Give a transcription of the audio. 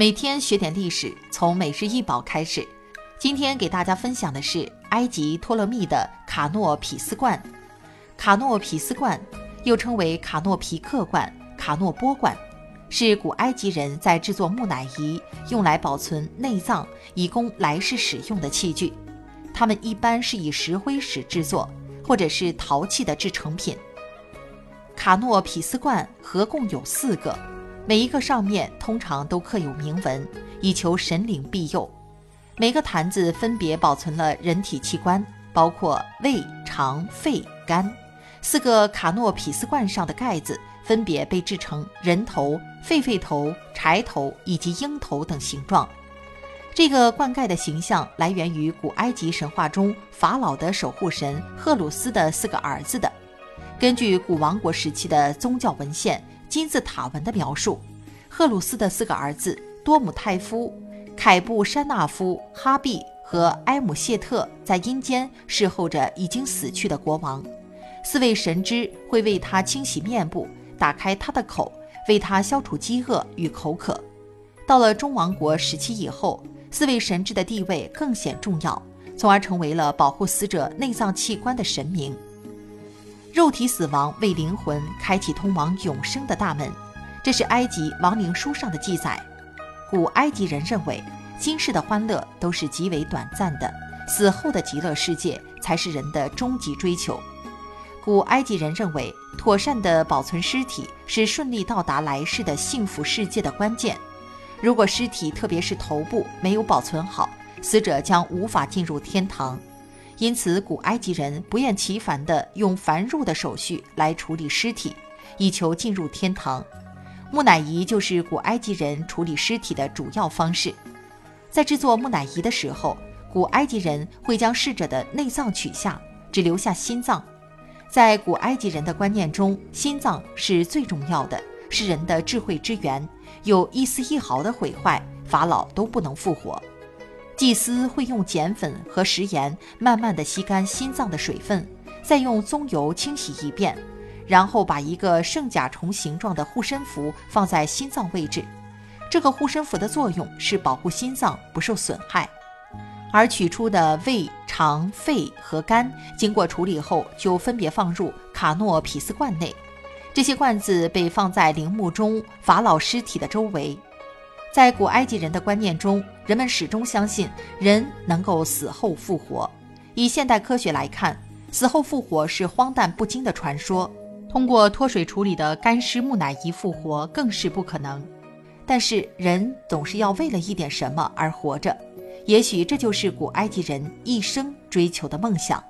每天学点历史，从每日一宝开始。今天给大家分享的是埃及托勒密的卡诺匹斯罐。卡诺匹斯罐又称为卡诺皮克罐、卡诺波罐，是古埃及人在制作木乃伊用来保存内脏以供来世使用的器具。它们一般是以石灰石制作，或者是陶器的制成品。卡诺匹斯罐合共有四个。每一个上面通常都刻有铭文，以求神灵庇佑。每个坛子分别保存了人体器官，包括胃、肠、肺、肝。四个卡诺匹斯罐上的盖子分别被制成人头、狒狒头、柴头以及鹰头等形状。这个罐盖的形象来源于古埃及神话中法老的守护神赫鲁斯的四个儿子的。根据古王国时期的宗教文献。金字塔文的描述，赫鲁斯的四个儿子多姆泰夫、凯布山纳夫、哈毕和埃姆谢特在阴间侍候着已经死去的国王。四位神之会为他清洗面部，打开他的口，为他消除饥饿与口渴。到了中王国时期以后，四位神之的地位更显重要，从而成为了保护死者内脏器官的神明。肉体死亡为灵魂开启通往永生的大门，这是埃及亡灵书上的记载。古埃及人认为，今世的欢乐都是极为短暂的，死后的极乐世界才是人的终极追求。古埃及人认为，妥善的保存尸体是顺利到达来世的幸福世界的关键。如果尸体，特别是头部没有保存好，死者将无法进入天堂。因此，古埃及人不厌其烦地用繁缛的手续来处理尸体，以求进入天堂。木乃伊就是古埃及人处理尸体的主要方式。在制作木乃伊的时候，古埃及人会将逝者的内脏取下，只留下心脏。在古埃及人的观念中，心脏是最重要的，是人的智慧之源，有一丝一毫的毁坏，法老都不能复活。祭司会用碱粉和食盐慢慢地吸干心脏的水分，再用棕油清洗一遍，然后把一个圣甲虫形状的护身符放在心脏位置。这个护身符的作用是保护心脏不受损害。而取出的胃、肠、肺和肝经过处理后，就分别放入卡诺匹斯罐内。这些罐子被放在陵墓中法老尸体的周围。在古埃及人的观念中，人们始终相信人能够死后复活。以现代科学来看，死后复活是荒诞不经的传说。通过脱水处理的干尸木乃伊复活更是不可能。但是人总是要为了一点什么而活着，也许这就是古埃及人一生追求的梦想。